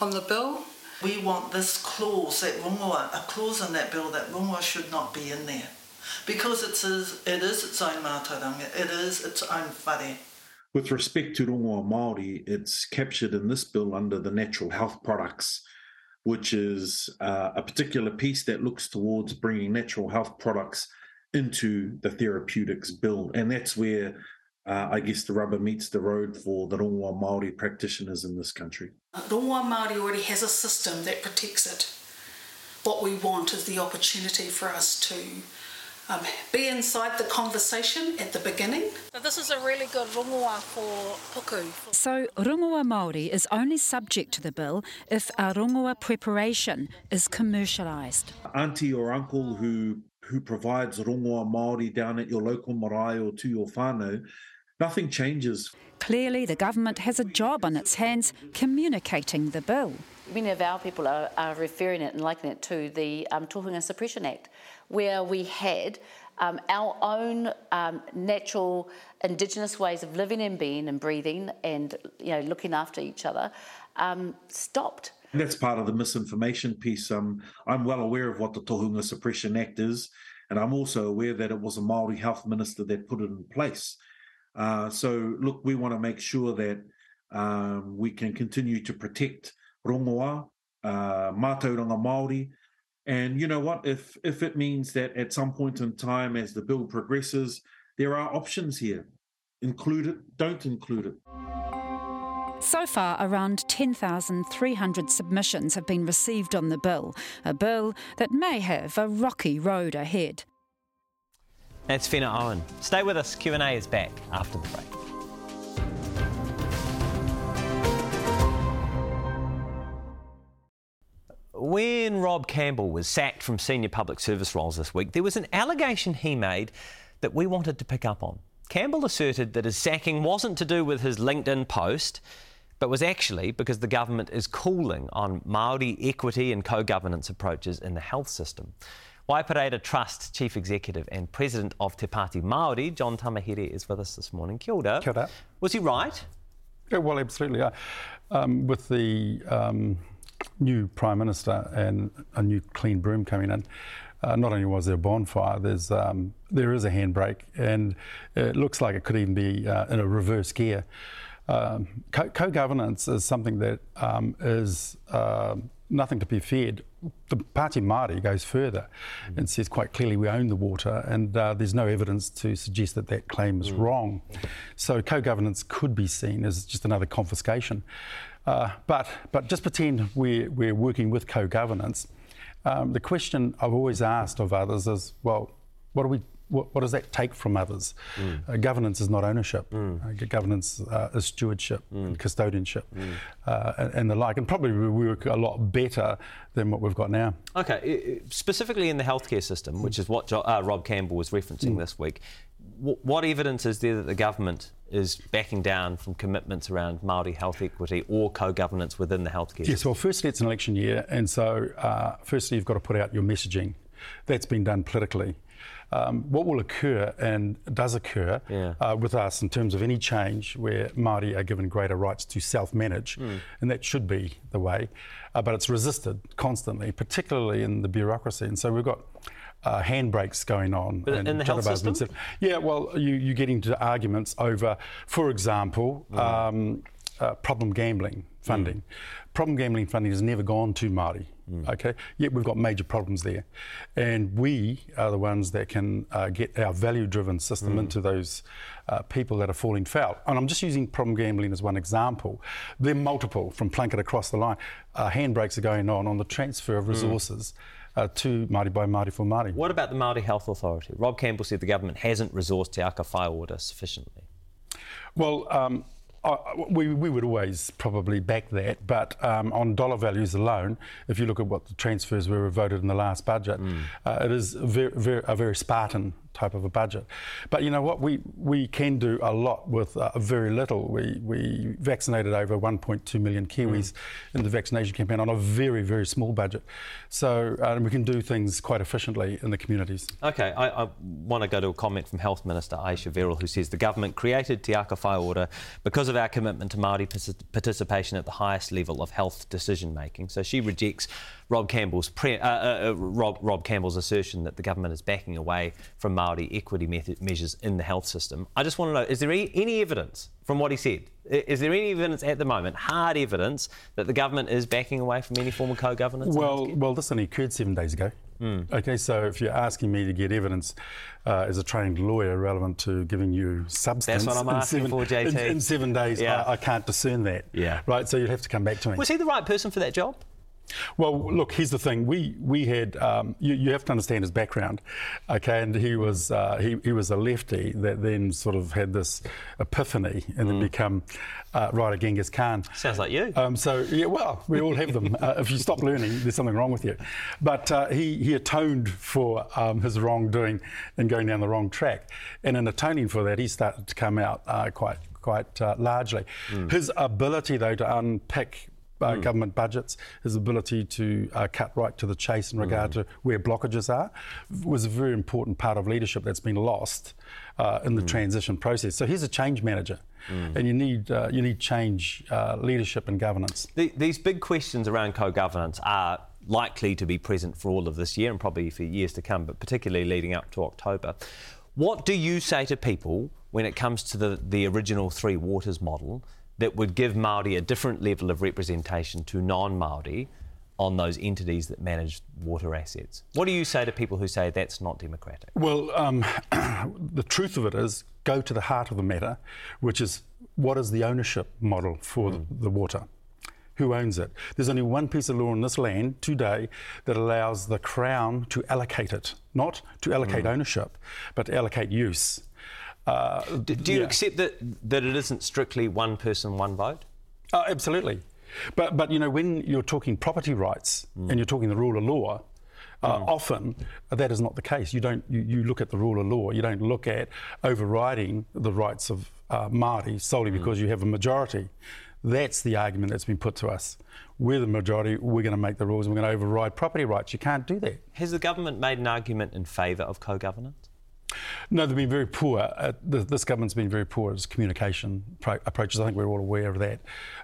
on the bill. We want this clause, that rongoa, a clause in that bill that rongoa should not be in there. Because it is, it is its own mātauranga, it is its own whare. With respect to rongoa Māori, it's captured in this bill under the natural health products, which is uh, a particular piece that looks towards bringing natural health products into the therapeutics bill. And that's where uh, I guess the rubber meets the road for the rongoa Māori practitioners in this country. Rongoa Māori already has a system that protects it. What we want is the opportunity for us to um, be inside the conversation at the beginning. So this is a really good rongoa for puku. So, rongoa Māori is only subject to the bill if a rongoa preparation is commercialised. Auntie or uncle who who provides rongoa Māori down at your local marae or to your whānau, nothing changes. Clearly, the government has a job on its hands communicating the bill. Many of our people are, are referring it and likening it to the um, Tohunga Suppression Act, where we had um, our own um, natural indigenous ways of living and being and breathing and you know looking after each other um, stopped. That's part of the misinformation piece. Um, I'm well aware of what the Tohunga Suppression Act is, and I'm also aware that it was a Maori health minister that put it in place. Uh, so, look, we want to make sure that um, we can continue to protect rongoa, uh, mātauranga Māori, and you know what? If if it means that at some point in time, as the bill progresses, there are options here. Include it, don't include it. So far, around 10,300 submissions have been received on the bill, a bill that may have a rocky road ahead. That's Fina Owen. Stay with us. Q&A is back after the break. When Rob Campbell was sacked from senior public service roles this week, there was an allegation he made that we wanted to pick up on. Campbell asserted that his sacking wasn't to do with his LinkedIn post, but was actually because the government is cooling on Māori equity and co-governance approaches in the health system. Waipareira Trust Chief Executive and President of Te Pāti Māori, John Tamihere, is with us this morning. Kia ora. Kia ora. Was he right? Yeah, well, absolutely. Uh, um, with the um, new Prime Minister and a new clean broom coming in, uh, not only was there a bonfire, there's um, there is a handbrake, and it looks like it could even be uh, in a reverse gear. Um, co governance is something that um, is uh, nothing to be feared. Te Pāti Māori goes further mm. and says quite clearly we own the water, and uh, there's no evidence to suggest that that claim is mm. wrong. So co governance could be seen as just another confiscation. Uh, but, but just pretend we're, we're working with co governance. Um, the question I've always asked of others is, well, what, are we, what, what does that take from others? Mm. Uh, governance is not ownership. Mm. Uh, governance uh, is stewardship mm. and custodianship mm. uh, and, and, the like. And probably we work a lot better than what we've got now. Okay, specifically in the healthcare system, which is what jo- uh, Rob Campbell was referencing mm. this week, w- what evidence is there that the government is backing down from commitments around Māori health equity or co-governance within the healthcare yes, system? well, firstly, it's an election year, and so uh, firstly, you've got to put out your messaging. That's been done politically. Um, what will occur and does occur yeah. uh, with us in terms of any change where Māori are given greater rights to self-manage, mm. and that should be the way, uh, but it's resisted constantly, particularly in the bureaucracy. And so we've got uh, handbrakes going on. But in the health system? Said, yeah, well, you, you get into arguments over, for example, mm. um, uh, problem gambling funding. Mm. Problem gambling funding has never gone to Māori. Mm. Okay, yet we've got major problems there, and we are the ones that can uh, get our value-driven system mm. into those uh, people that are falling foul. And I'm just using problem gambling as one example. They're multiple from Plunket across the line. Uh, handbrakes are going on on the transfer of mm. resources. Mm uh, to Māori by Māori for Māori. What about the Māori Health Authority? Rob Campbell said the government hasn't resourced Te Aka Whai Ora sufficiently. Well, um, I, we, we would always probably back that, but um, on dollar values alone, if you look at what the transfers were voted in the last budget, mm. uh, it is very, very, a very Spartan type of a budget. But you know what? We we can do a lot with uh, very little. We we vaccinated over 1.2 million Kiwis mm. in the vaccination campaign on a very very small budget. So uh, we can do things quite efficiently in the communities. Okay, I, I want to go to a comment from Health Minister Ayesha Verrall, who says the government created Te Aka Whai Ora because of our commitment to Māori participation at the highest level of health decision making. So she rejects Rob Campbell's pre- uh, uh, uh, Rob, Rob Campbell's assertion that the government is backing away from Maori equity method measures in the health system. I just want to know: is there any, any evidence from what he said? Is there any evidence at the moment, hard evidence, that the government is backing away from any form of co-governance? Well, well, this only occurred seven days ago. Mm. Okay, so if you're asking me to get evidence uh, as a trained lawyer relevant to giving you substance, that's what I'm asking seven, for, JT. In, in seven days, yeah. I, I, can't discern that. Yeah. Right. So you'd have to come back to me. Was he the right person for that job? Well, look, here's the thing. We we had um, you, you, have to understand his background, okay? And he was uh, he, he was a lefty that then sort of had this epiphany and mm. then become uh, right Genghis Khan. Sounds like you. Um, so yeah, well, we all have them. [laughs] uh, if you stop learning, there's something wrong with you. But uh, he he atoned for um, his wrongdoing and going down the wrong track, and in atoning for that, he started to come out uh, quite quite uh, largely. Mm. His ability, though, to unpick uh, mm. government budgets, his ability to uh, cut right to the chase in regard mm. to where blockages are, was a very important part of leadership that's been lost uh, in the mm. transition process. So he's a change manager. Mm. And you need uh, you need change, uh, leadership, and governance. The, these big questions around co-governance are likely to be present for all of this year and probably for years to come, but particularly leading up to October. What do you say to people when it comes to the, the original Three Waters model that would give Māori a different level of representation to non-Māori on those entities that manage water assets. What do you say to people who say that's not democratic? Well, um, [coughs] the truth of it is go to the heart of the matter, which is what is the ownership model for mm. the, the water? Who owns it? There's only one piece of law in this land today that allows the Crown to allocate it, not to allocate mm. ownership, but to allocate use. Uh, do, do you yeah. accept that, that it isn't strictly one person, one vote? Oh, absolutely. But, but you know, when you're talking property rights mm. and you're talking the rule of law, uh, mm. often uh, that is not the case. You don't. You, you, look at the rule of law. You don't look at overriding the rights of uh, Māori solely mm. because you have a majority. That's the argument that's been put to us. We're the majority. We're going to make the rules. and We're going to override property rights. You can't do that. Has the government made an argument in favour of co-governance? No, they've been very poor. Uh, this government's been very poor as communication pro- approaches. I think we're all aware of that.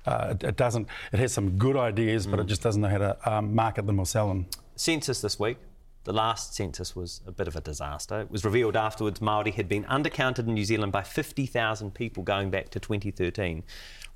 Uh, it, it, doesn't. It has some good ideas, mm. but it mm. just doesn't know how to um, market them or sell them. Census this week. The last census was a bit of a disaster. It was revealed afterwards Maori had been undercounted in New Zealand by 50,000 people going back to 2013.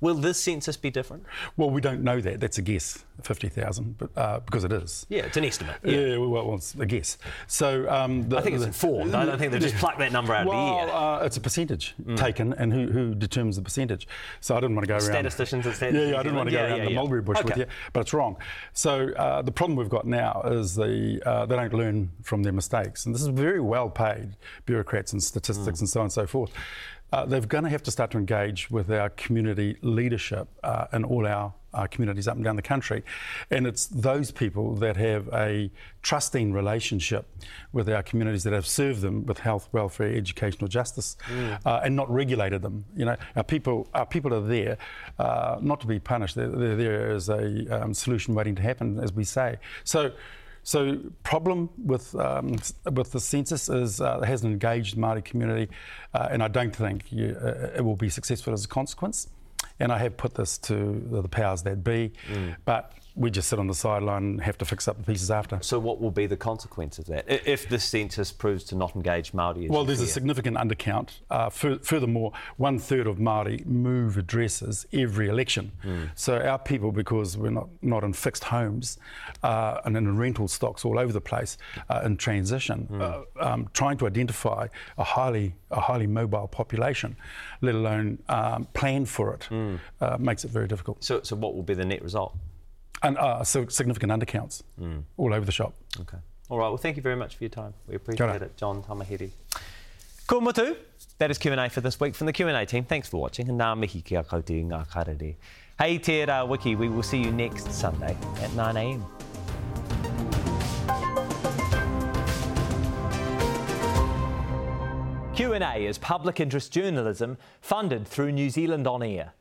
Will this census be different? Well, we don't know that. That's a guess, 50,000, but uh, because it is. Yeah, it's an estimate. Yeah, yeah well, it's a guess. So um, the, I think it's informed. I don't think they just pluck that number out well, of the air. Uh, it's a percentage mm. taken, and who, who, determines the percentage? So I didn't want to go around. Statisticians and statisticians. Yeah, yeah, I didn't want to go around the mulberry bush okay. with you, but it's wrong. So uh, the problem we've got now is the uh, they don't learn from their mistakes, and this is very well paid bureaucrats and statistics mm. and so on and so forth uh, they're going to have to start to engage with our community leadership uh, in all our uh, communities up and down the country. And it's those people that have a trusting relationship with our communities that have served them with health, welfare, educational justice, mm. Uh, and not regulated them. You know, our people, our people are there uh, not to be punished. They're, they're there as a um, solution waiting to happen, as we say. So. So, problem with um, with the census is uh, it hasn't engaged the Māori community, uh, and I don't think you, uh, it will be successful as a consequence. And I have put this to the powers that be, mm. but we just sit on the sideline and have to fix up the pieces after. So, what will be the consequence of that if the census proves to not engage Māori? Well, there's a significant undercount. Uh, furthermore, one third of Māori move addresses every election. Mm. So, our people, because we're not, not in fixed homes uh, and in rental stocks all over the place uh, in transition, mm. um, trying to identify a highly, a highly mobile population, let alone um, plan for it, mm. makes it very difficult. So, so, what will be the net result? And uh, so significant undercounts mm. all over the shop. Okay. All right. Well, thank you very much for your time. We appreciate it, John Tamihere. Ko mutu. That is Q&A for this week from the Q&A team. Thanks for watching. And nā mihi kia koutu ngā karere. Hey, te rā wiki. We will see you next Sunday at 9am. Q&A is public interest journalism funded through New Zealand On Air.